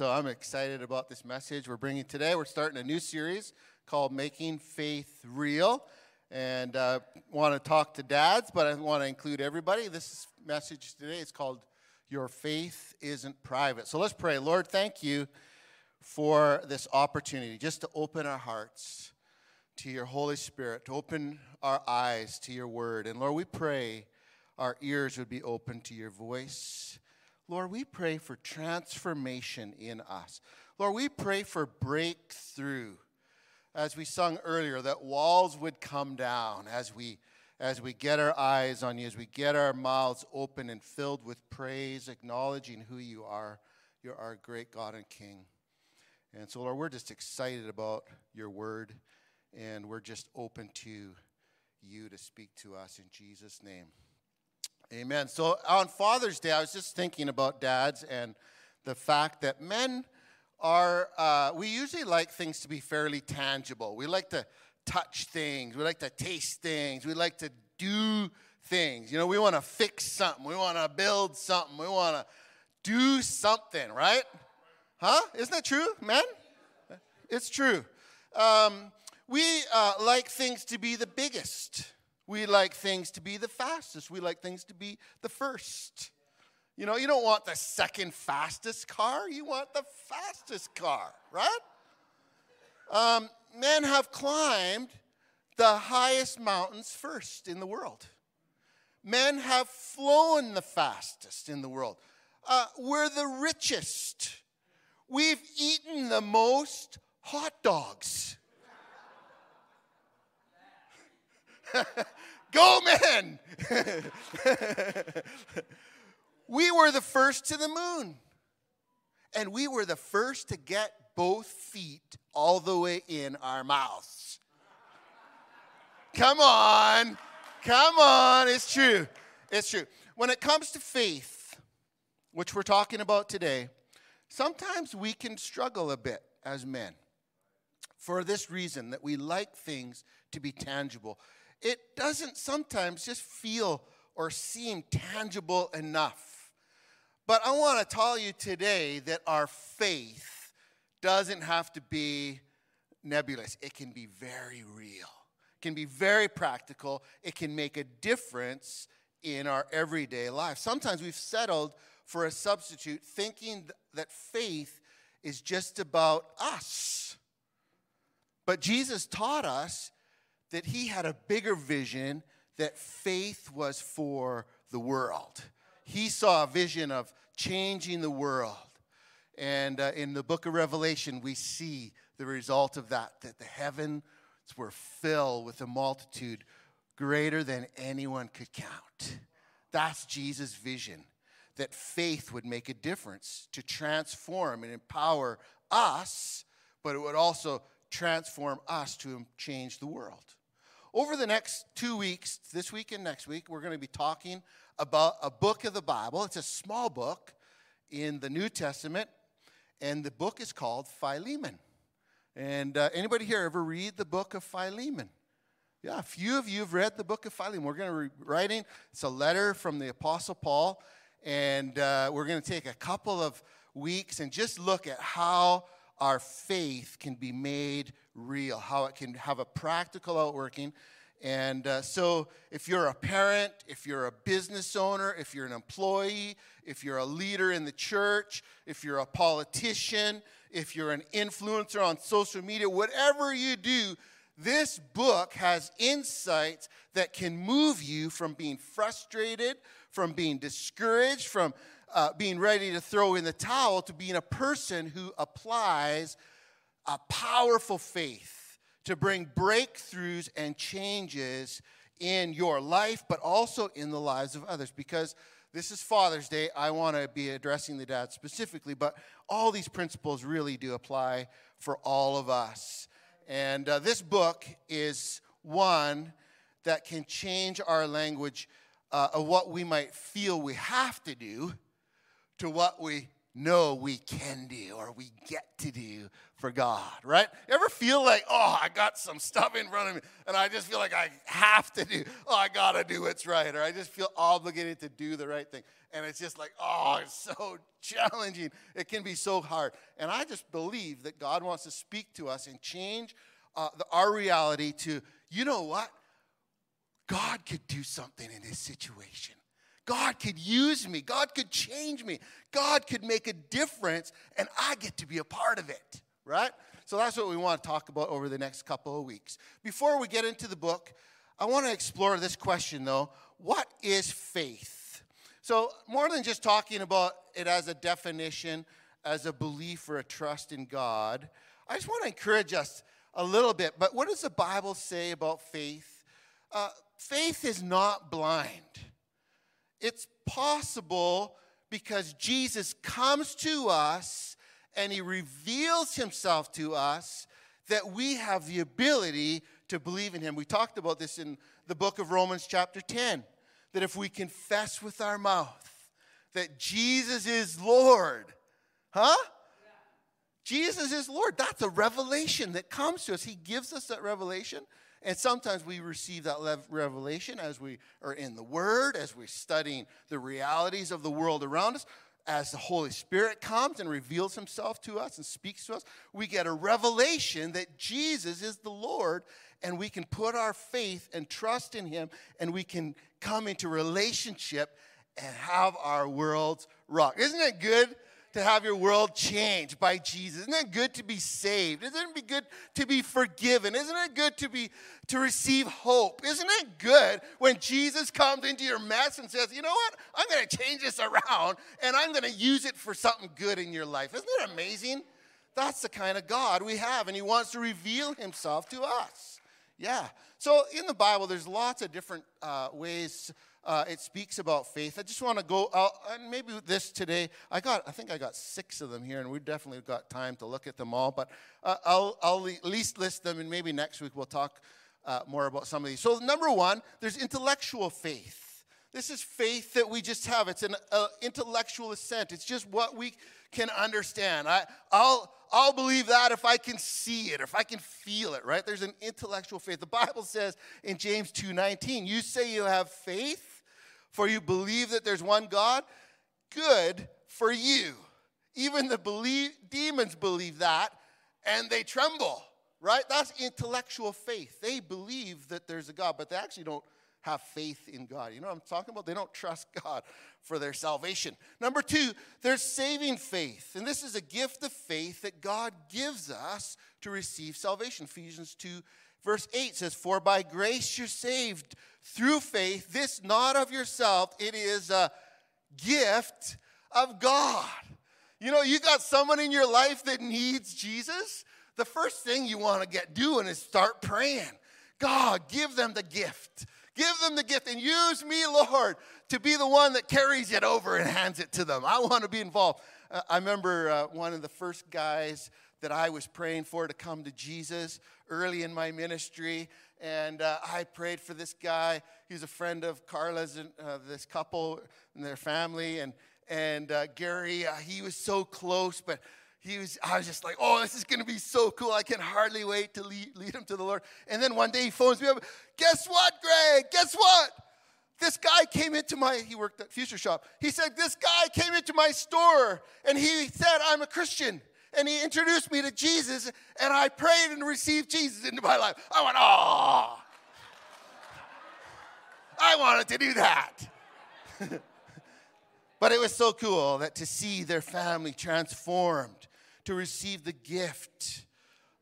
So I'm excited about this message we're bringing today. We're starting a new series called Making Faith Real. And uh, want to talk to dads, but I want to include everybody. This message today is called Your Faith Isn't Private. So let's pray. Lord, thank you for this opportunity just to open our hearts to your Holy Spirit, to open our eyes to your word. And Lord, we pray our ears would be open to your voice. Lord, we pray for transformation in us. Lord, we pray for breakthrough. As we sung earlier, that walls would come down as we as we get our eyes on you, as we get our mouths open and filled with praise, acknowledging who you are. You're our great God and King. And so, Lord, we're just excited about your word, and we're just open to you to speak to us in Jesus' name. Amen. So on Father's Day, I was just thinking about dads and the fact that men are, uh, we usually like things to be fairly tangible. We like to touch things, we like to taste things, we like to do things. You know, we want to fix something, we want to build something, we want to do something, right? Huh? Isn't that true, man? It's true. Um, we uh, like things to be the biggest. We like things to be the fastest. We like things to be the first. You know, you don't want the second fastest car, you want the fastest car, right? Um, men have climbed the highest mountains first in the world. Men have flown the fastest in the world. Uh, we're the richest. We've eaten the most hot dogs. Go, men! we were the first to the moon. And we were the first to get both feet all the way in our mouths. Come on. Come on. It's true. It's true. When it comes to faith, which we're talking about today, sometimes we can struggle a bit as men for this reason that we like things to be tangible it doesn't sometimes just feel or seem tangible enough. But I want to tell you today that our faith doesn't have to be nebulous, it can be very real, it can be very practical, it can make a difference in our everyday life. Sometimes we've settled for a substitute thinking that faith is just about us. But Jesus taught us that he had a bigger vision that faith was for the world. He saw a vision of changing the world. And uh, in the book of Revelation, we see the result of that, that the heavens were filled with a multitude greater than anyone could count. That's Jesus' vision, that faith would make a difference to transform and empower us, but it would also transform us to change the world. Over the next two weeks, this week and next week, we're going to be talking about a book of the Bible. It's a small book in the New Testament, and the book is called Philemon. And uh, anybody here ever read the book of Philemon? Yeah, a few of you have read the book of Philemon. We're going to be writing, it's a letter from the Apostle Paul, and uh, we're going to take a couple of weeks and just look at how our faith can be made real, how it can have a practical outworking. And uh, so, if you're a parent, if you're a business owner, if you're an employee, if you're a leader in the church, if you're a politician, if you're an influencer on social media, whatever you do, this book has insights that can move you from being frustrated, from being discouraged, from uh, being ready to throw in the towel to being a person who applies a powerful faith to bring breakthroughs and changes in your life, but also in the lives of others. Because this is Father's Day, I want to be addressing the dad specifically, but all these principles really do apply for all of us. And uh, this book is one that can change our language uh, of what we might feel we have to do to what we know we can do or we get to do for God, right? You ever feel like, oh, I got some stuff in front of me and I just feel like I have to do, oh, I gotta do what's right, or I just feel obligated to do the right thing. And it's just like, oh, it's so challenging. It can be so hard. And I just believe that God wants to speak to us and change uh, the, our reality to, you know what? God could do something in this situation. God could use me. God could change me. God could make a difference, and I get to be a part of it, right? So that's what we want to talk about over the next couple of weeks. Before we get into the book, I want to explore this question though what is faith? So, more than just talking about it as a definition, as a belief or a trust in God, I just want to encourage us a little bit. But what does the Bible say about faith? Uh, faith is not blind. It's possible because Jesus comes to us and he reveals himself to us that we have the ability to believe in him. We talked about this in the book of Romans, chapter 10, that if we confess with our mouth that Jesus is Lord, huh? Jesus is Lord. That's a revelation that comes to us. He gives us that revelation. And sometimes we receive that revelation as we are in the Word, as we're studying the realities of the world around us. As the Holy Spirit comes and reveals Himself to us and speaks to us, we get a revelation that Jesus is the Lord, and we can put our faith and trust in Him, and we can come into relationship and have our worlds rock. Isn't it good to have your world changed by Jesus? Isn't it good to be saved? Isn't it good to be forgiven? Isn't it good to be to receive hope? Isn't it good when Jesus comes into your mess and says, "You know what? I'm going to change this around and I'm going to use it for something good in your life." Isn't it amazing? That's the kind of God we have and he wants to reveal himself to us. Yeah. So in the Bible there's lots of different uh, ways uh, it speaks about faith. I just want to go out, and maybe this today. I got, I think I got six of them here, and we definitely got time to look at them all. But uh, I'll, I'll at least list them, and maybe next week we'll talk uh, more about some of these. So number one, there's intellectual faith. This is faith that we just have. It's an uh, intellectual assent. It's just what we can understand. I, I'll, I'll believe that if I can see it, if I can feel it, right? There's an intellectual faith. The Bible says in James 2:19, you say you have faith, for you believe that there's one God, good for you. Even the believe, demons believe that and they tremble, right? That's intellectual faith. They believe that there's a God, but they actually don't have faith in God. You know what I'm talking about? They don't trust God for their salvation. Number two, there's saving faith. And this is a gift of faith that God gives us to receive salvation. Ephesians 2 Verse 8 says, For by grace you're saved through faith, this not of yourself, it is a gift of God. You know, you got someone in your life that needs Jesus. The first thing you want to get doing is start praying. God, give them the gift. Give them the gift and use me, Lord, to be the one that carries it over and hands it to them. I want to be involved. Uh, I remember uh, one of the first guys that I was praying for to come to Jesus early in my ministry. And uh, I prayed for this guy. He's a friend of Carla's and uh, this couple and their family. And, and uh, Gary, uh, he was so close, but he was, I was just like, oh, this is going to be so cool. I can hardly wait to lead, lead him to the Lord. And then one day he phones me up. Guess what, Greg? Guess what? This guy came into my, he worked at Future Shop. He said, This guy came into my store and he said, I'm a Christian and he introduced me to Jesus, and I prayed and received Jesus into my life. I went, oh, I wanted to do that. but it was so cool that to see their family transformed, to receive the gift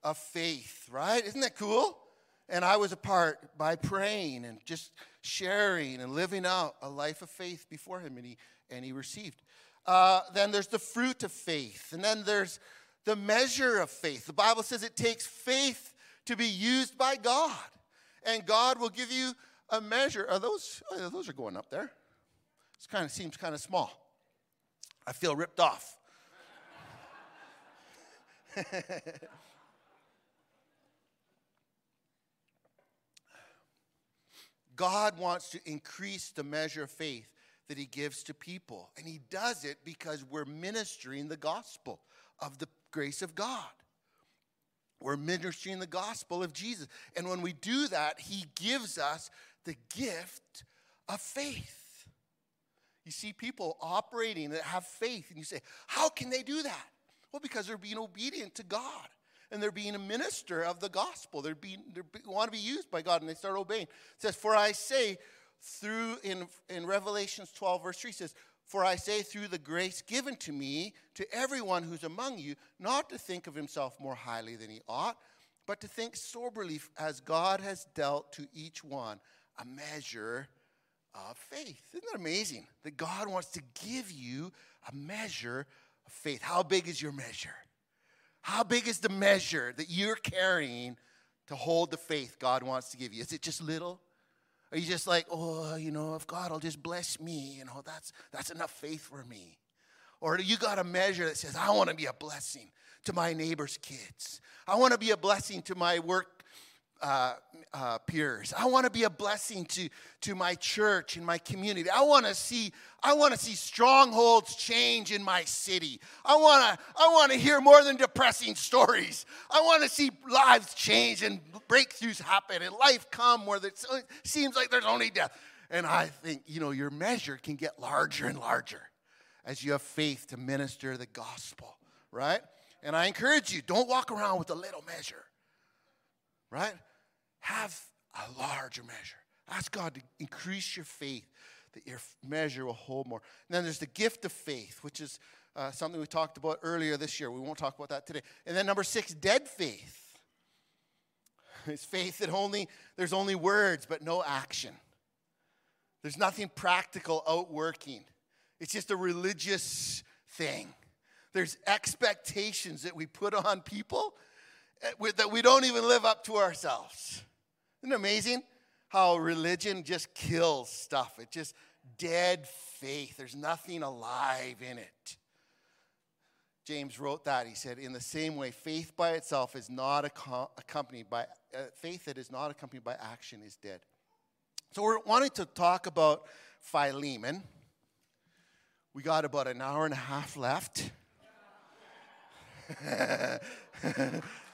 of faith, right? Isn't that cool? And I was a part by praying and just sharing and living out a life of faith before him, and he, and he received. Uh, then there's the fruit of faith, and then there's the measure of faith. The Bible says it takes faith to be used by God, and God will give you a measure. Are those? Oh, those are going up there. This kind of seems kind of small. I feel ripped off. God wants to increase the measure of faith that he gives to people. And he does it because we're ministering the gospel of the grace of God. We're ministering the gospel of Jesus. And when we do that, he gives us the gift of faith. You see people operating that have faith, and you say, How can they do that? Well, because they're being obedient to God and they're being a minister of the gospel. They're being they want to be used by God and they start obeying. It says, For I say, through in, in Revelations 12, verse 3 says, For I say, through the grace given to me, to everyone who's among you, not to think of himself more highly than he ought, but to think soberly as God has dealt to each one a measure of faith. Isn't that amazing? That God wants to give you a measure of faith. How big is your measure? How big is the measure that you're carrying to hold the faith God wants to give you? Is it just little? Are you just like, oh, you know, if God will just bless me, you know, that's that's enough faith for me? Or you got a measure that says, I want to be a blessing to my neighbor's kids. I want to be a blessing to my work uh, uh, peers. I want to be a blessing to, to my church and my community. I want to see I want to see strongholds change in my city. I want to I want to hear more than depressing stories. I want to see lives change and breakthroughs happen and life come where it seems like there's only death. And I think, you know, your measure can get larger and larger as you have faith to minister the gospel, right? And I encourage you, don't walk around with a little measure, right? Have a larger measure. Ask God to increase your faith that your measure will hold more. And then there's the gift of faith, which is uh, something we talked about earlier this year. We won't talk about that today. And then number six, dead faith. It's faith that only there's only words but no action. There's nothing practical outworking. It's just a religious thing. There's expectations that we put on people that we don't even live up to ourselves. Isn't it amazing how religion just kills stuff? It just dead faith. There's nothing alive in it. James wrote that. He said, in the same way, faith by itself is not accompanied by, uh, faith that is not accompanied by action is dead. So we're wanting to talk about Philemon. We got about an hour and a half left.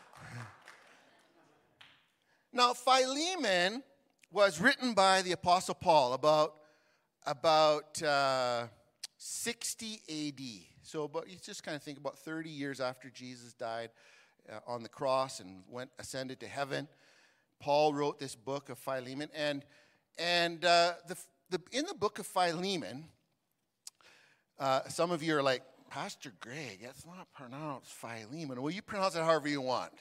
Now, Philemon was written by the Apostle Paul about, about uh, 60 AD. So, but you just kind of think about 30 years after Jesus died uh, on the cross and went ascended to heaven. Paul wrote this book of Philemon, and and uh, the, the in the book of Philemon, uh, some of you are like, Pastor Greg, that's not pronounced Philemon. Well, you pronounce it however you want.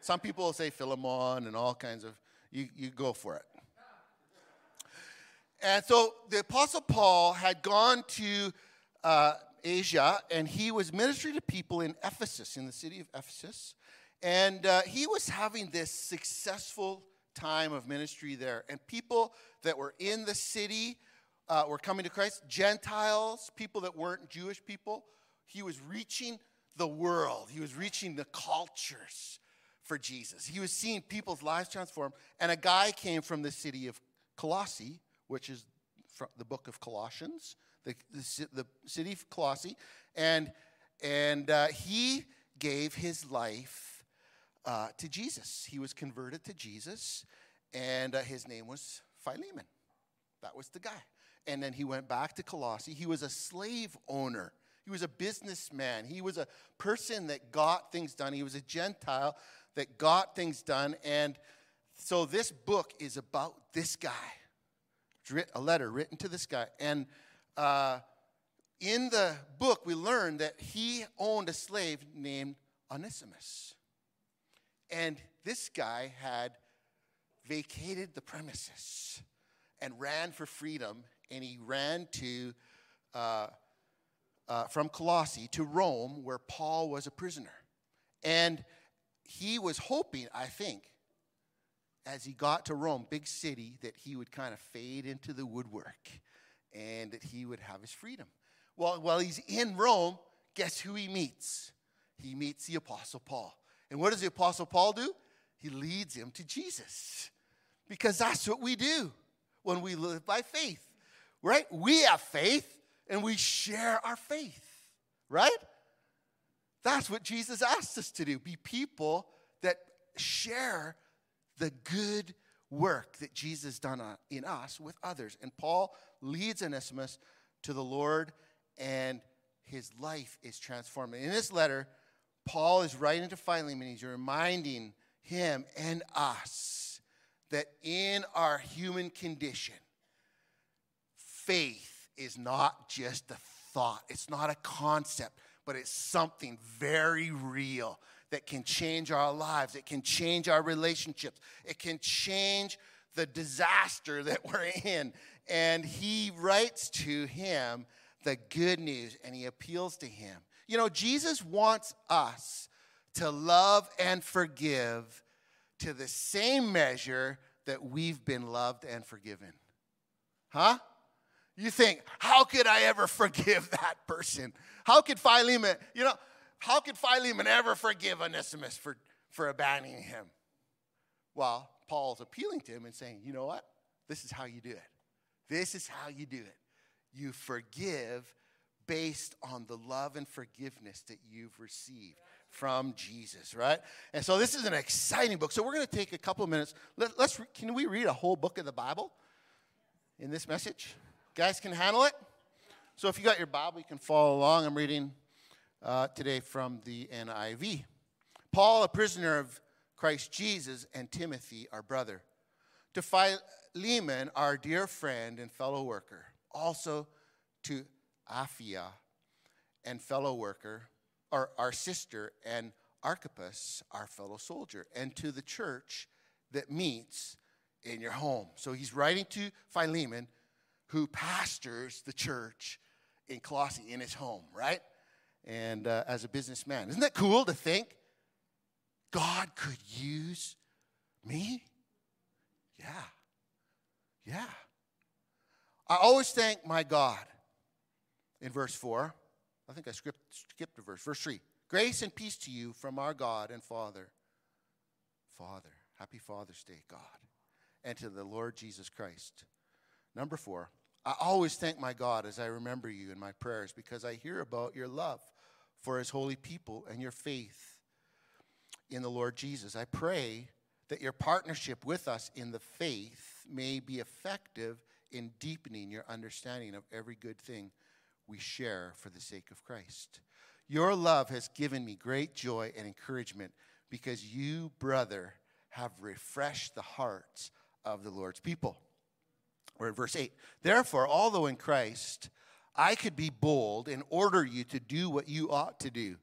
Some people will say Philemon and all kinds of, you, you go for it. And so the Apostle Paul had gone to uh, Asia and he was ministering to people in Ephesus, in the city of Ephesus. And uh, he was having this successful time of ministry there. And people that were in the city uh, were coming to Christ, Gentiles, people that weren't Jewish people. He was reaching the world, he was reaching the cultures for Jesus. He was seeing people's lives transform. And a guy came from the city of Colossae, which is from the book of Colossians, the, the, the city of Colossae. And, and uh, he gave his life uh, to Jesus. He was converted to Jesus, and uh, his name was Philemon. That was the guy. And then he went back to Colossae. He was a slave owner. He was a businessman. He was a person that got things done. He was a Gentile that got things done. And so this book is about this guy. A letter written to this guy. And uh, in the book, we learn that he owned a slave named Onesimus. And this guy had vacated the premises and ran for freedom. And he ran to, uh, uh, from Colossae to Rome, where Paul was a prisoner. And he was hoping, I think, as he got to Rome, big city, that he would kind of fade into the woodwork and that he would have his freedom. Well, while he's in Rome, guess who he meets? He meets the Apostle Paul. And what does the Apostle Paul do? He leads him to Jesus. Because that's what we do when we live by faith. right? We have faith and we share our faith, right? That's what Jesus asked us to do be people that share the good work that Jesus done uh, in us with others. And Paul leads Onesimus to the Lord, and his life is transformed. In this letter, Paul is writing to Philemon, he's reminding him and us that in our human condition, faith is not just a thought, it's not a concept, but it's something very real that can change our lives. It can change our relationships. It can change the disaster that we're in. And he writes to him the good news and he appeals to him. You know, Jesus wants us to love and forgive to the same measure that we've been loved and forgiven. Huh? You think, how could I ever forgive that person? How could Philemon, you know, how could Philemon ever forgive Onesimus for, for abandoning him? Well, Paul's appealing to him and saying, you know what? This is how you do it. This is how you do it. You forgive based on the love and forgiveness that you've received from Jesus, right? And so this is an exciting book. So we're going to take a couple of minutes. Let, us can we read a whole book of the Bible in this message? Guys can handle it. So if you got your Bible, you can follow along. I'm reading uh, today from the NIV. Paul, a prisoner of Christ Jesus, and Timothy, our brother. To Philemon, our dear friend and fellow worker. Also to Apphia and fellow worker, or our sister, and Archippus, our fellow soldier, and to the church that meets in your home. So he's writing to Philemon, who pastors the church in Colossae in his home, right? and uh, as a businessman. Isn't that cool to think God could use me? Yeah. Yeah. I always thank my God in verse 4. I think I skipped, skipped a verse. Verse 3 Grace and peace to you from our God and Father. Father. Happy Father's Day, God. And to the Lord Jesus Christ. Number 4 I always thank my God as I remember you in my prayers because I hear about your love for his holy people and your faith in the Lord Jesus. I pray that your partnership with us in the faith may be effective in deepening your understanding of every good thing we share for the sake of Christ. Your love has given me great joy and encouragement because you, brother, have refreshed the hearts of the Lord's people. We're in verse 8. Therefore, although in Christ I could be bold and order you to do what you ought to do,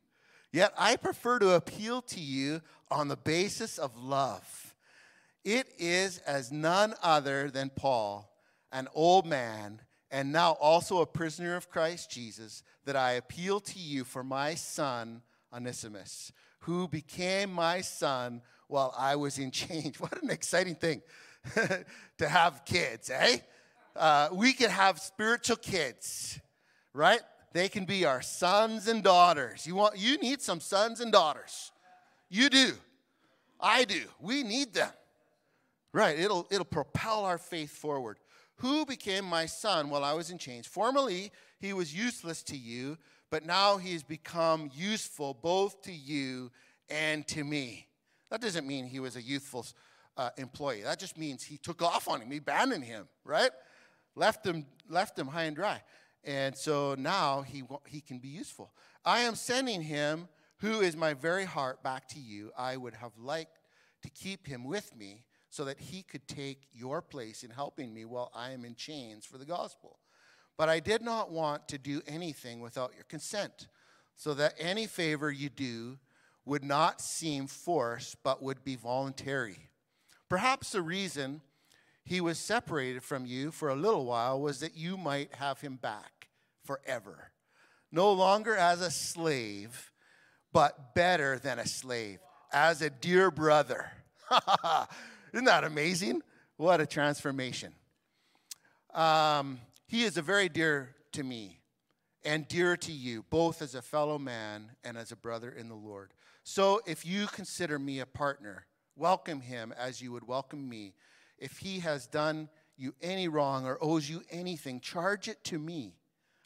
yet I prefer to appeal to you on the basis of love. It is as none other than Paul, an old man, and now also a prisoner of Christ Jesus, that I appeal to you for my son, Onesimus, who became my son while I was in chains. What an exciting thing! to have kids, eh? Uh, we can have spiritual kids, right? They can be our sons and daughters. You want you need some sons and daughters. You do. I do. We need them. Right, it'll it'll propel our faith forward. Who became my son while I was in chains? Formerly he was useless to you, but now he has become useful both to you and to me. That doesn't mean he was a youthful uh, employee. That just means he took off on him, he abandoned him, right? Left him, left him high and dry. And so now he, he can be useful. I am sending him, who is my very heart, back to you. I would have liked to keep him with me so that he could take your place in helping me while I am in chains for the gospel. But I did not want to do anything without your consent, so that any favor you do would not seem forced, but would be voluntary. Perhaps the reason he was separated from you for a little while was that you might have him back forever. No longer as a slave, but better than a slave, as a dear brother. Isn't that amazing? What a transformation. Um, he is a very dear to me and dear to you, both as a fellow man and as a brother in the Lord. So if you consider me a partner, Welcome him as you would welcome me. If he has done you any wrong or owes you anything, charge it to me.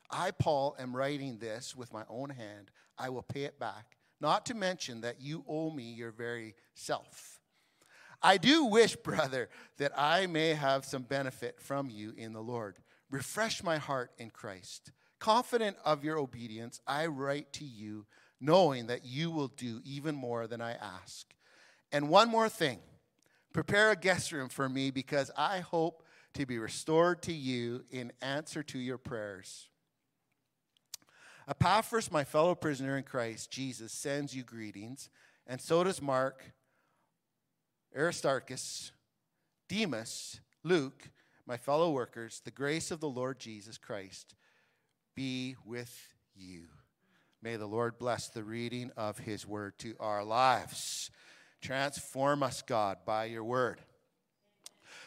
I, Paul, am writing this with my own hand. I will pay it back. Not to mention that you owe me your very self. I do wish, brother, that I may have some benefit from you in the Lord. Refresh my heart in Christ. Confident of your obedience, I write to you, knowing that you will do even more than I ask. And one more thing prepare a guest room for me because I hope to be restored to you in answer to your prayers. Epaphras, my fellow prisoner in Christ Jesus, sends you greetings, and so does Mark, Aristarchus, Demas, Luke, my fellow workers. The grace of the Lord Jesus Christ be with you. May the Lord bless the reading of his word to our lives. Transform us, God, by your word.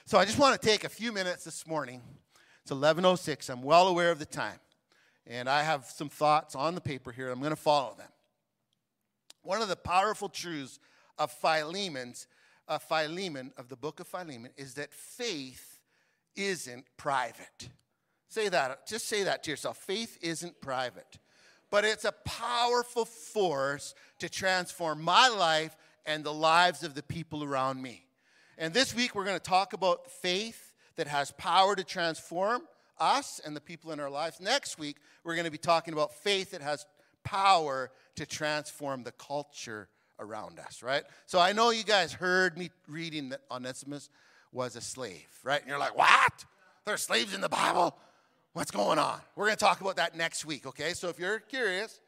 So I just want to take a few minutes this morning. It's 11:06. I'm well aware of the time. And I have some thoughts on the paper here. I'm going to follow them. One of the powerful truths of Philemon's uh, Philemon of the book of Philemon is that faith isn't private. Say that. Just say that to yourself. Faith isn't private, but it's a powerful force to transform my life and the lives of the people around me. And this week we're going to talk about faith that has power to transform us and the people in our lives. Next week, we're going to be talking about faith that has power to transform the culture around us, right? So I know you guys heard me reading that Onesimus was a slave, right? And you're like, what? There are slaves in the Bible? What's going on? We're going to talk about that next week, okay? So if you're curious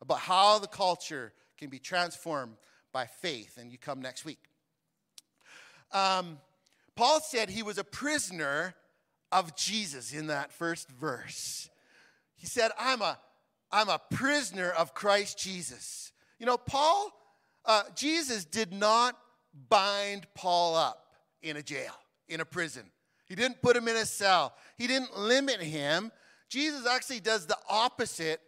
about how the culture can be transformed by faith, and you come next week. Um, Paul said he was a prisoner of Jesus in that first verse. He said, I'm a, I'm a prisoner of Christ Jesus. You know, Paul, uh, Jesus did not bind Paul up in a jail, in a prison. He didn't put him in a cell, he didn't limit him. Jesus actually does the opposite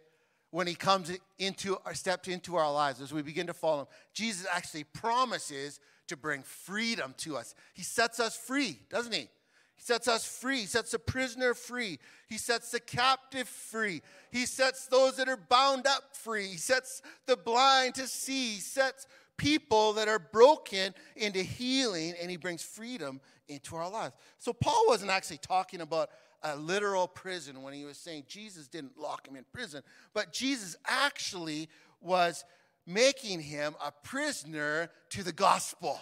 when he comes into or steps into our lives as we begin to follow him. Jesus actually promises to bring freedom to us. He sets us free, doesn't he? He sets us free. He sets the prisoner free. He sets the captive free. He sets those that are bound up free. He sets the blind to see. He sets people that are broken into healing, and he brings freedom into our lives. So, Paul wasn't actually talking about a literal prison when he was saying Jesus didn't lock him in prison, but Jesus actually was making him a prisoner to the gospel.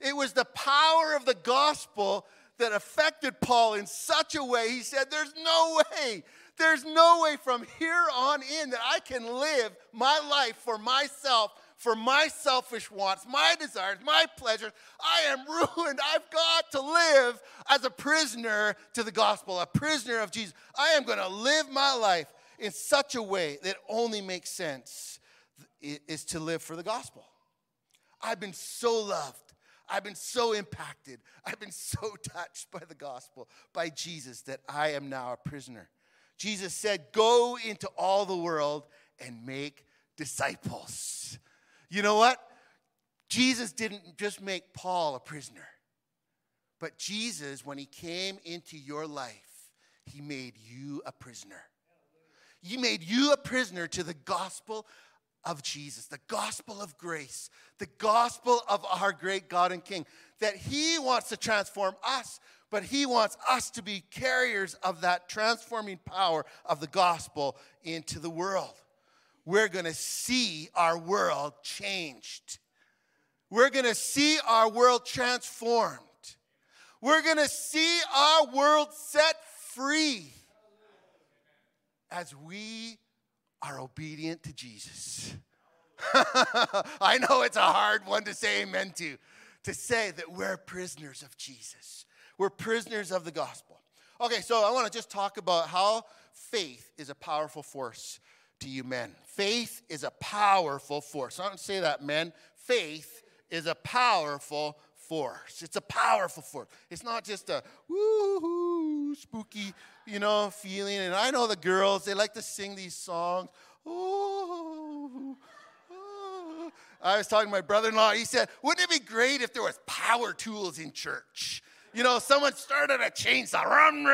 It was the power of the gospel that affected Paul in such a way, he said, There's no way, there's no way from here on in that I can live my life for myself, for my selfish wants, my desires, my pleasures. I am ruined. I've got to live as a prisoner to the gospel, a prisoner of Jesus. I am going to live my life in such a way that only makes sense is to live for the gospel. I've been so loved I've been so impacted. I've been so touched by the gospel, by Jesus, that I am now a prisoner. Jesus said, Go into all the world and make disciples. You know what? Jesus didn't just make Paul a prisoner, but Jesus, when he came into your life, he made you a prisoner. He made you a prisoner to the gospel of Jesus, the gospel of grace, the gospel of our great God and King, that He wants to transform us, but He wants us to be carriers of that transforming power of the gospel into the world. We're gonna see our world changed. We're gonna see our world transformed. We're gonna see our world set free as we are obedient to Jesus. I know it's a hard one to say amen to, to say that we're prisoners of Jesus. We're prisoners of the gospel. Okay, so I want to just talk about how faith is a powerful force to you men. Faith is a powerful force. I don't say that, men. Faith is a powerful force. It's a powerful force. It's not just a woo hoo spooky, you know, feeling. And I know the girls, they like to sing these songs. Oh, oh. I was talking to my brother in law. He said, Wouldn't it be great if there was power tools in church? You know, someone started a chainsaw rum,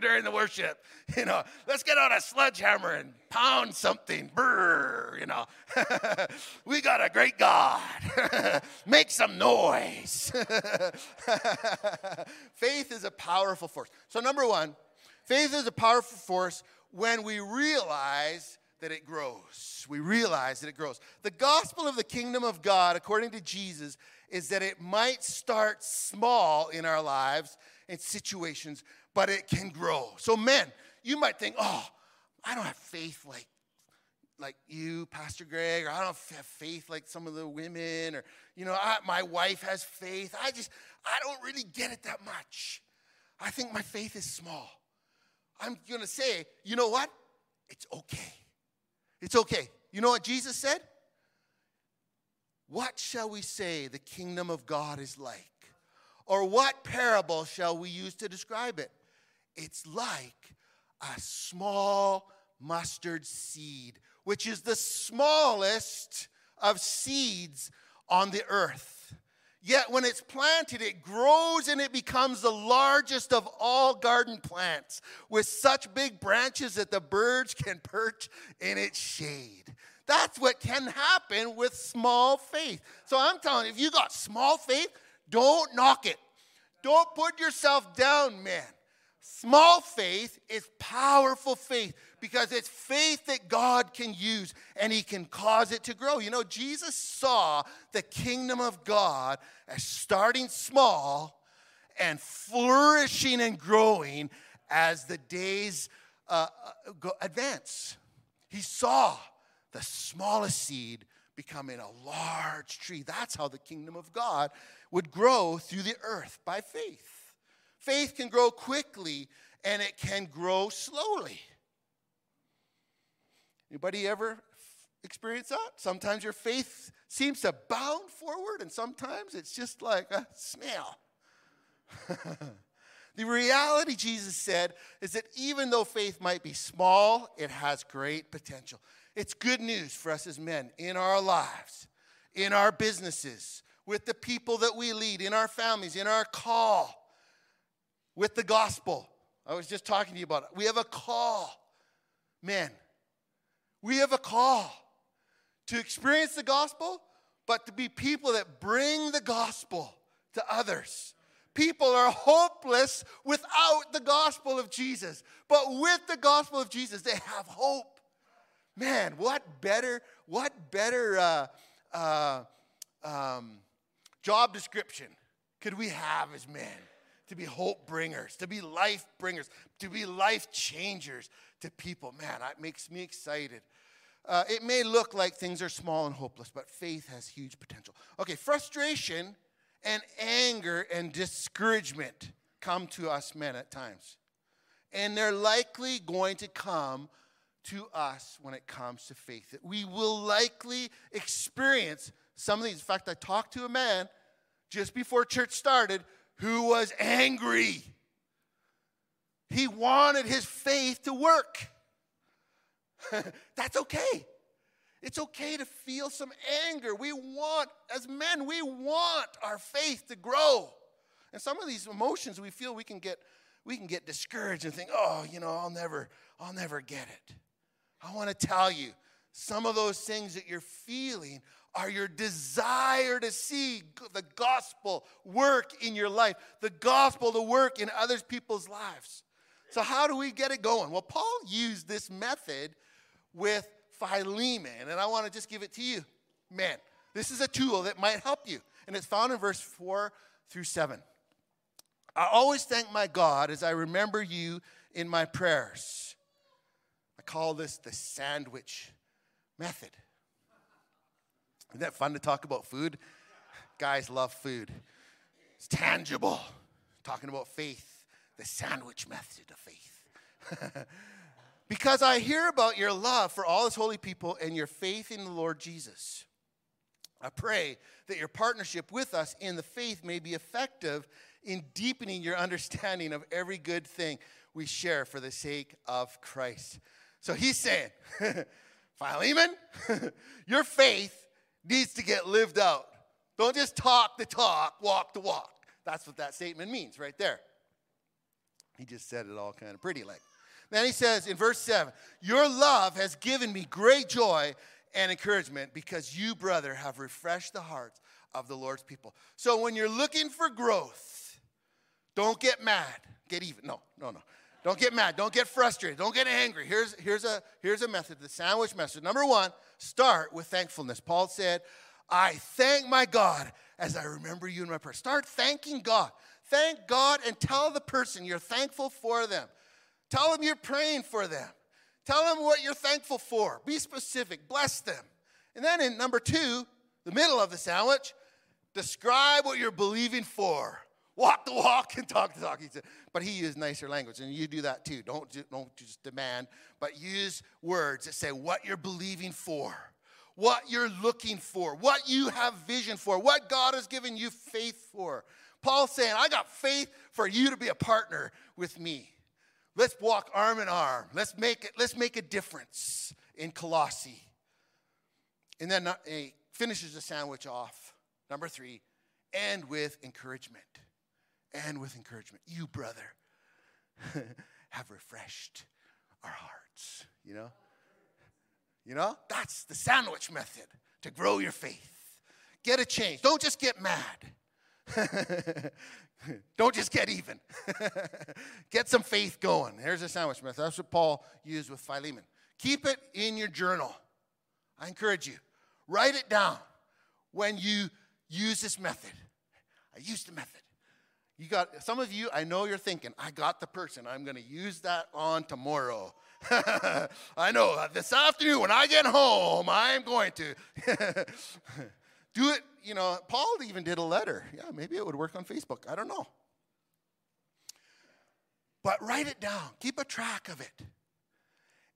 during the worship. You know, let's get out a sledgehammer and pound something. Brr, you know, we got a great God. Make some noise. faith is a powerful force. So, number one, faith is a powerful force when we realize that it grows. We realize that it grows. The gospel of the kingdom of God, according to Jesus, is that it might start small in our lives and situations, but it can grow. So, men, you might think, oh, I don't have faith like like you, Pastor Greg, or I don't have faith like some of the women, or you know, I, my wife has faith. I just, I don't really get it that much. I think my faith is small. I'm gonna say, you know what? It's okay. It's okay. You know what Jesus said? What shall we say the kingdom of God is like? Or what parable shall we use to describe it? It's like a small mustard seed, which is the smallest of seeds on the earth. Yet when it's planted, it grows and it becomes the largest of all garden plants with such big branches that the birds can perch in its shade. That's what can happen with small faith. So I'm telling you, if you got small faith, don't knock it. Don't put yourself down, man. Small faith is powerful faith because it's faith that God can use and He can cause it to grow. You know, Jesus saw the kingdom of God as starting small and flourishing and growing as the days uh, uh advance. He saw the smallest seed becoming a large tree. That's how the kingdom of God would grow through the earth by faith. Faith can grow quickly and it can grow slowly. Anybody ever experience that? Sometimes your faith seems to bound forward, and sometimes it's just like a snail. the reality, Jesus said, is that even though faith might be small, it has great potential. It's good news for us as men in our lives, in our businesses, with the people that we lead, in our families, in our call, with the gospel. I was just talking to you about it. We have a call, men. We have a call to experience the gospel, but to be people that bring the gospel to others. People are hopeless without the gospel of Jesus, but with the gospel of Jesus, they have hope. Man, what better, what better uh, uh, um, job description could we have as men? To be hope bringers, to be life bringers, to be life changers to people. Man, that makes me excited. Uh, it may look like things are small and hopeless, but faith has huge potential. Okay, frustration and anger and discouragement come to us men at times. And they're likely going to come to us when it comes to faith. That we will likely experience some of these. In fact, I talked to a man just before church started who was angry. He wanted his faith to work. That's okay. It's okay to feel some anger. We want, as men, we want our faith to grow. And some of these emotions we feel we can get we can get discouraged and think, "Oh, you know, I'll never I'll never get it." I want to tell you some of those things that you're feeling are your desire to see the gospel work in your life, the gospel to work in other people's lives. So, how do we get it going? Well, Paul used this method with Philemon, and I want to just give it to you. Man, this is a tool that might help you, and it's found in verse 4 through 7. I always thank my God as I remember you in my prayers call this the sandwich method. Isn't that fun to talk about food? Guys love food. It's tangible. Talking about faith, the sandwich method of faith. because I hear about your love for all his holy people and your faith in the Lord Jesus. I pray that your partnership with us in the faith may be effective in deepening your understanding of every good thing we share for the sake of Christ. So he's saying, Philemon, your faith needs to get lived out. Don't just talk the talk, walk the walk. That's what that statement means right there. He just said it all kind of pretty like. Then he says in verse 7 Your love has given me great joy and encouragement because you, brother, have refreshed the hearts of the Lord's people. So when you're looking for growth, don't get mad. Get even. No, no, no. Don't get mad. Don't get frustrated. Don't get angry. Here's, here's, a, here's a method, the sandwich method. Number one, start with thankfulness. Paul said, I thank my God as I remember you in my prayer. Start thanking God. Thank God and tell the person you're thankful for them. Tell them you're praying for them. Tell them what you're thankful for. Be specific. Bless them. And then in number two, the middle of the sandwich, describe what you're believing for. Walk the walk and talk the talk. He said, but he used nicer language, and you do that too. Don't, don't just demand, but use words that say what you're believing for, what you're looking for, what you have vision for, what God has given you faith for. Paul's saying, I got faith for you to be a partner with me. Let's walk arm in arm. Let's make it, let's make a difference in Colossae. And then uh, he finishes the sandwich off. Number three, and with encouragement. And with encouragement. You, brother, have refreshed our hearts. You know? You know? That's the sandwich method to grow your faith. Get a change. Don't just get mad. Don't just get even. get some faith going. Here's a sandwich method. That's what Paul used with Philemon. Keep it in your journal. I encourage you. Write it down when you use this method. I use the method. You got some of you, I know you're thinking, I got the person. I'm going to use that on tomorrow. I know uh, this afternoon when I get home, I'm going to do it. You know, Paul even did a letter. Yeah, maybe it would work on Facebook. I don't know. But write it down, keep a track of it,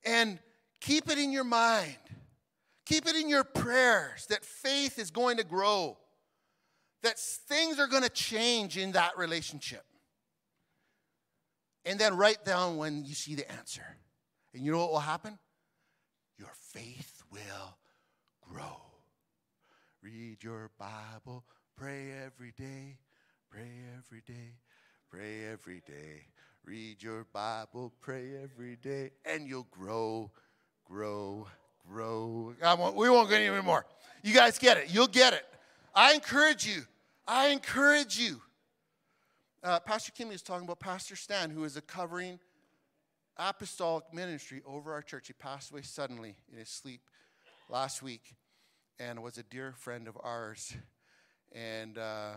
and keep it in your mind. Keep it in your prayers that faith is going to grow that things are going to change in that relationship. And then write down when you see the answer. And you know what will happen? Your faith will grow. Read your Bible, pray every day, pray every day, pray every day. Read your Bible, pray every day, and you'll grow, grow, grow. Won't, we won't get any more. You guys get it. You'll get it. I encourage you. I encourage you. Uh, Pastor Kimmy is talking about Pastor Stan, who is a covering apostolic ministry over our church. He passed away suddenly in his sleep last week and was a dear friend of ours. And uh,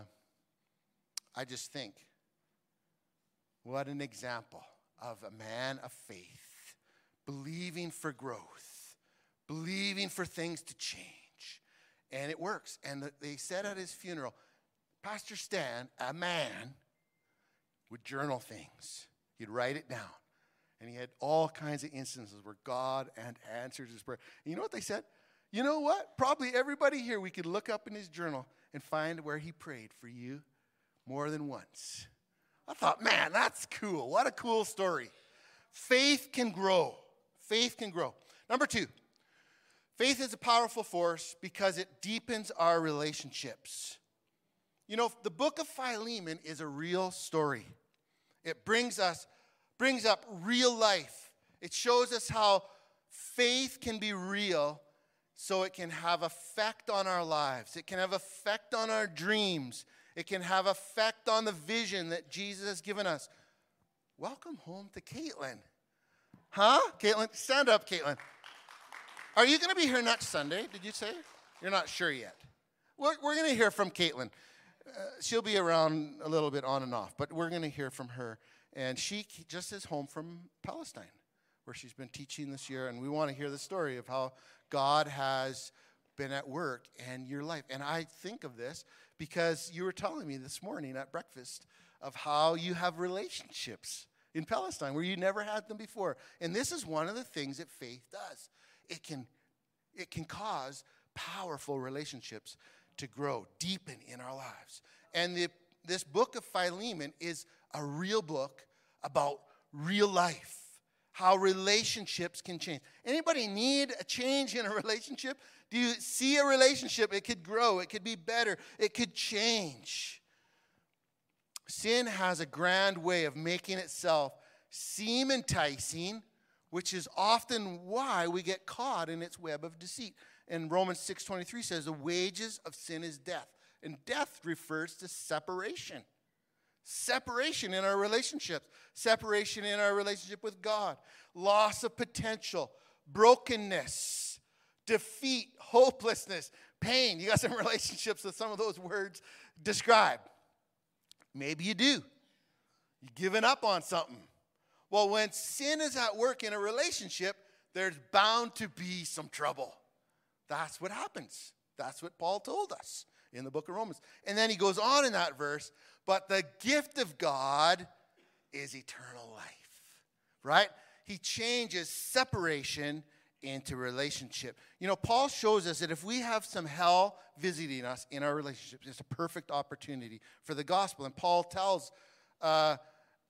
I just think, what an example of a man of faith, believing for growth, believing for things to change and it works. And they said at his funeral, Pastor Stan, a man, would journal things. He'd write it down. And he had all kinds of instances where God and answers his prayer. And you know what they said? You know what? Probably everybody here we could look up in his journal and find where he prayed for you more than once. I thought, man, that's cool. What a cool story. Faith can grow. Faith can grow. Number two, Faith is a powerful force because it deepens our relationships. You know, the book of Philemon is a real story. It brings us brings up real life. It shows us how faith can be real so it can have effect on our lives. It can have effect on our dreams. It can have effect on the vision that Jesus has given us. Welcome home to Caitlin. Huh? Caitlin, stand up, Caitlin. Are you going to be here next Sunday? Did you say? You're not sure yet. We're, we're going to hear from Caitlin. Uh, she'll be around a little bit on and off, but we're going to hear from her. And she just is home from Palestine, where she's been teaching this year. And we want to hear the story of how God has been at work in your life. And I think of this because you were telling me this morning at breakfast of how you have relationships in Palestine where you never had them before. And this is one of the things that faith does it can, it can cause powerful relationships to grow, deepen in our lives. And the, this book of Philemon is a real book about real life, how relationships can change. Anybody need a change in a relationship? Do you see a relationship? It could grow, it could be better, it could change. sin has a grand way of making itself seem enticing, which is often why we get caught in its web of deceit. And Romans 6:23 says the wages of sin is death. And death refers to separation. Separation in our relationships, separation in our relationship with God, loss of potential, brokenness, defeat, hopelessness, pain. You got some relationships that some of those words describe. Maybe you do. You've given up on something. Well, when sin is at work in a relationship, there's bound to be some trouble. That's what happens. That's what Paul told us in the book of Romans. And then he goes on in that verse, but the gift of God is eternal life, right? He changes separation into relationship. You know, Paul shows us that if we have some hell visiting us in our relationships, it's a perfect opportunity for the gospel. And Paul tells uh,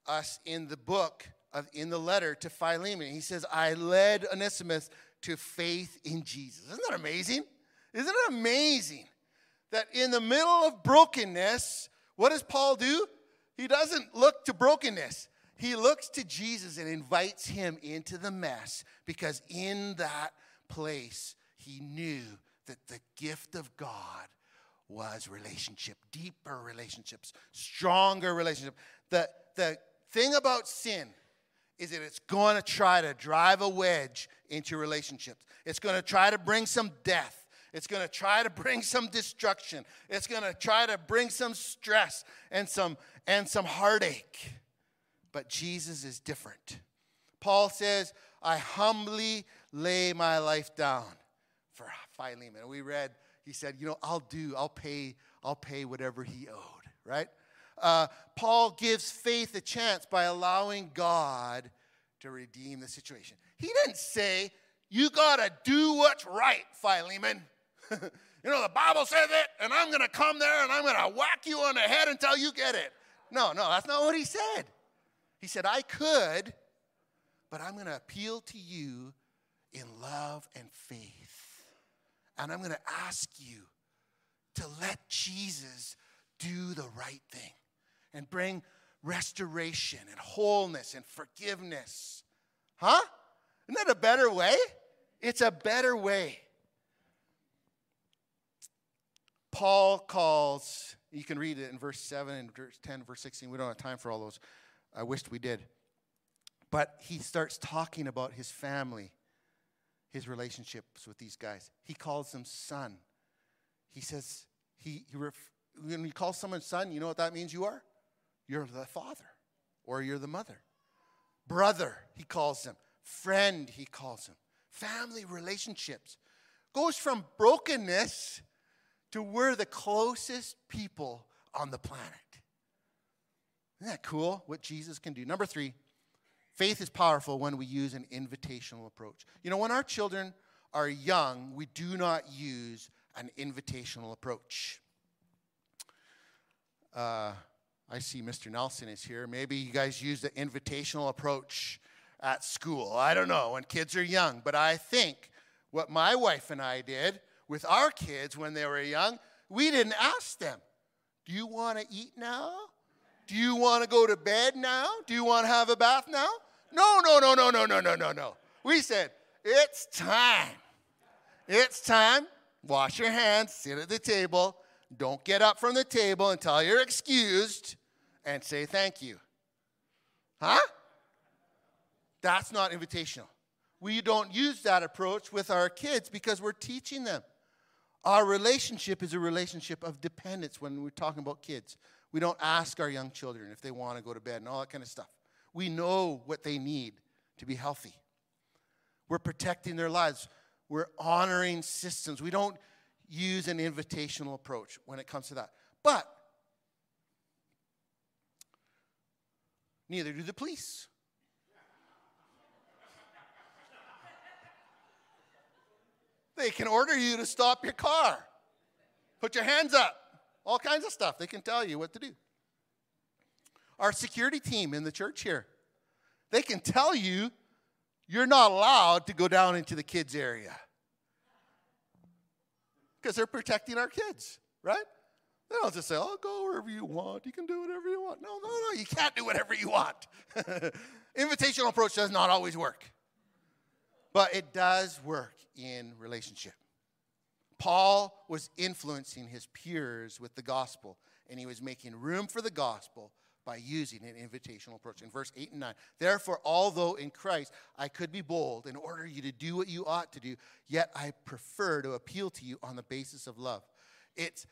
us in the book, of, in the letter to Philemon, he says, I led Onesimus to faith in Jesus. Isn't that amazing? Isn't it amazing that in the middle of brokenness, what does Paul do? He doesn't look to brokenness. He looks to Jesus and invites him into the mess because in that place, he knew that the gift of God was relationship, deeper relationships, stronger relationships. The, the thing about sin is that it's going to try to drive a wedge into relationships. It's going to try to bring some death. It's going to try to bring some destruction. It's going to try to bring some stress and some and some heartache. But Jesus is different. Paul says, "I humbly lay my life down for Philemon." We read, he said, "You know, I'll do. I'll pay. I'll pay whatever he owed." Right? Uh, Paul gives faith a chance by allowing God to redeem the situation. He didn't say, You got to do what's right, Philemon. you know, the Bible says it, and I'm going to come there and I'm going to whack you on the head until you get it. No, no, that's not what he said. He said, I could, but I'm going to appeal to you in love and faith. And I'm going to ask you to let Jesus do the right thing and bring restoration and wholeness and forgiveness. Huh? Isn't that a better way? It's a better way. Paul calls, you can read it in verse 7 and verse 10, verse 16. We don't have time for all those. I wished we did. But he starts talking about his family, his relationships with these guys. He calls them son. He says, he, he ref, when you call someone son, you know what that means you are? You're the father or you're the mother. Brother, he calls them. Friend, he calls them. Family relationships. Goes from brokenness to we're the closest people on the planet. Isn't that cool what Jesus can do? Number three, faith is powerful when we use an invitational approach. You know, when our children are young, we do not use an invitational approach. Uh, I see Mr. Nelson is here. Maybe you guys use the invitational approach at school. I don't know, when kids are young. But I think what my wife and I did with our kids when they were young, we didn't ask them, Do you want to eat now? Do you want to go to bed now? Do you want to have a bath now? No, no, no, no, no, no, no, no, no. We said, It's time. It's time. Wash your hands, sit at the table, don't get up from the table until you're excused and say thank you. Huh? That's not invitational. We don't use that approach with our kids because we're teaching them. Our relationship is a relationship of dependence when we're talking about kids. We don't ask our young children if they want to go to bed and all that kind of stuff. We know what they need to be healthy. We're protecting their lives. We're honoring systems. We don't use an invitational approach when it comes to that. But neither do the police. They can order you to stop your car, put your hands up, all kinds of stuff. They can tell you what to do. Our security team in the church here, they can tell you you're not allowed to go down into the kids' area because they're protecting our kids, right? They don't just say, oh, go wherever you want. You can do whatever you want. No, no, no. You can't do whatever you want. Invitational approach does not always work, but it does work in relationship. Paul was influencing his peers with the gospel, and he was making room for the gospel by using an invitational approach. In verse 8 and 9, therefore, although in Christ I could be bold and order you to do what you ought to do, yet I prefer to appeal to you on the basis of love. It's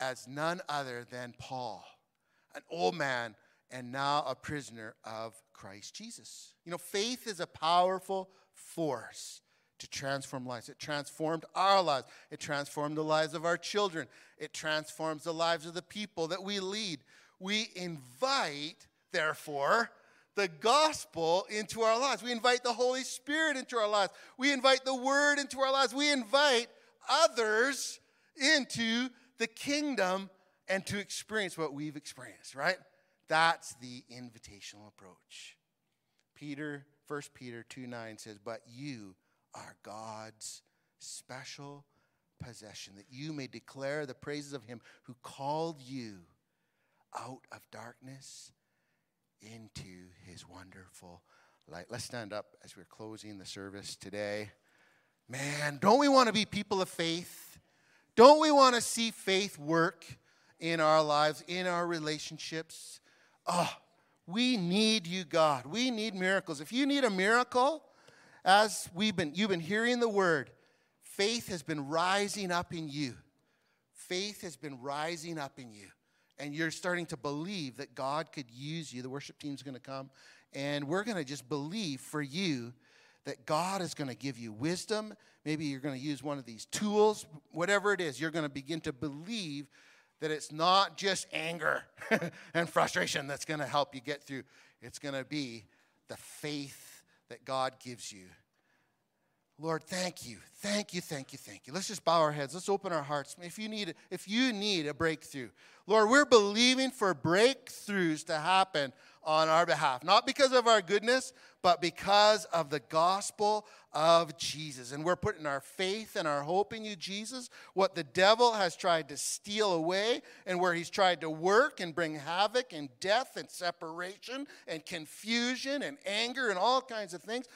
as none other than Paul, an old man and now a prisoner of Christ Jesus. You know, faith is a powerful force to transform lives. It transformed our lives. It transformed the lives of our children. It transforms the lives of the people that we lead. We invite, therefore, the gospel into our lives. We invite the Holy Spirit into our lives. We invite the Word into our lives. We invite others into the kingdom and to experience what we've experienced, right? That's the invitational approach. Peter, 1 Peter 2 9 says, But you are God's special possession, that you may declare the praises of him who called you out of darkness into his wonderful light. Let's stand up as we're closing the service today. Man, don't we want to be people of faith? Don't we want to see faith work in our lives, in our relationships? Oh, we need you, God. We need miracles. If you need a miracle, as we've been, you've been hearing the word, faith has been rising up in you. Faith has been rising up in you. And you're starting to believe that God could use you. The worship team's going to come. And we're going to just believe for you that God is going to give you wisdom. Maybe you're going to use one of these tools, whatever it is, you're going to begin to believe that it's not just anger and frustration that's going to help you get through. It's going to be the faith that God gives you. Lord, thank you. Thank you, thank you, thank you. Let's just bow our heads. Let's open our hearts. If you need if you need a breakthrough. Lord, we're believing for breakthroughs to happen on our behalf, not because of our goodness, but because of the gospel of Jesus. And we're putting our faith and our hope in you, Jesus. What the devil has tried to steal away, and where he's tried to work and bring havoc and death and separation and confusion and anger and all kinds of things,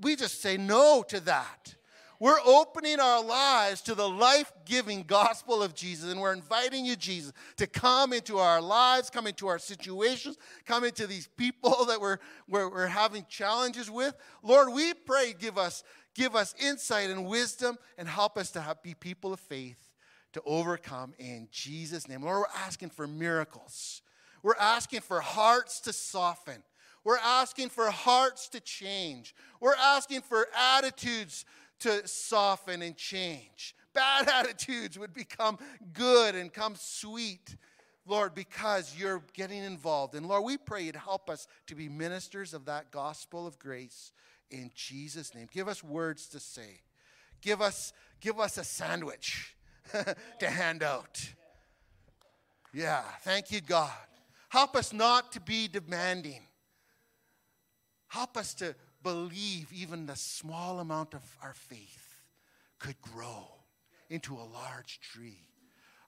we just say no to that. We're opening our lives to the life giving gospel of Jesus, and we're inviting you, Jesus, to come into our lives, come into our situations, come into these people that we're, we're, we're having challenges with. Lord, we pray, give us, give us insight and wisdom, and help us to have, be people of faith to overcome in Jesus' name. Lord, we're asking for miracles. We're asking for hearts to soften. We're asking for hearts to change. We're asking for attitudes to soften and change. Bad attitudes would become good and come sweet, Lord, because you're getting involved. And Lord, we pray you'd help us to be ministers of that gospel of grace in Jesus' name. Give us words to say. Give us, give us a sandwich to hand out. Yeah, thank you, God. Help us not to be demanding. Help us to believe even the small amount of our faith could grow into a large tree,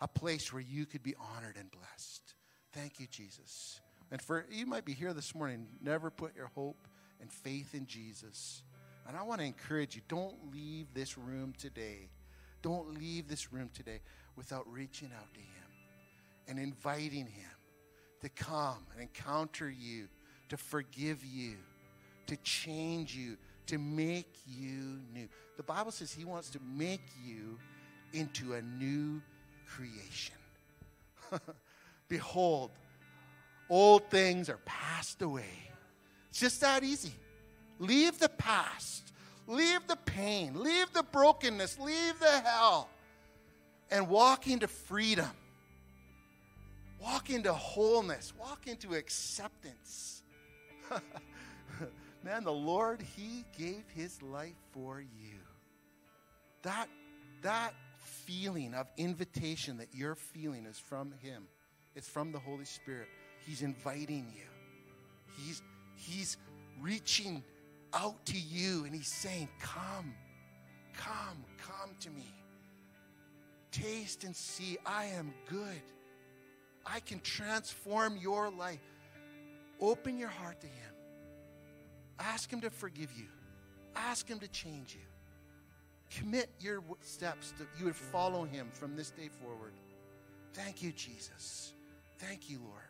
a place where you could be honored and blessed. Thank you, Jesus. And for you might be here this morning, never put your hope and faith in Jesus. And I want to encourage you don't leave this room today. Don't leave this room today without reaching out to Him and inviting Him to come and encounter you, to forgive you to change you, to make you new. The Bible says He wants to make you into a new creation. Behold, old things are passed away. It's just that easy. Leave the past, leave the pain, leave the brokenness, leave the hell, and walk into freedom. Walk into wholeness, walk into acceptance. Man, the Lord, He gave His life for you. That, that feeling of invitation that you're feeling is from Him, it's from the Holy Spirit. He's inviting you, He's, he's reaching out to you and He's saying, Come, come, come to me. Taste and see, I am good. I can transform your life. Open your heart to Him. Ask Him to forgive you. Ask Him to change you. Commit your steps that you would follow Him from this day forward. Thank you, Jesus. Thank you, Lord.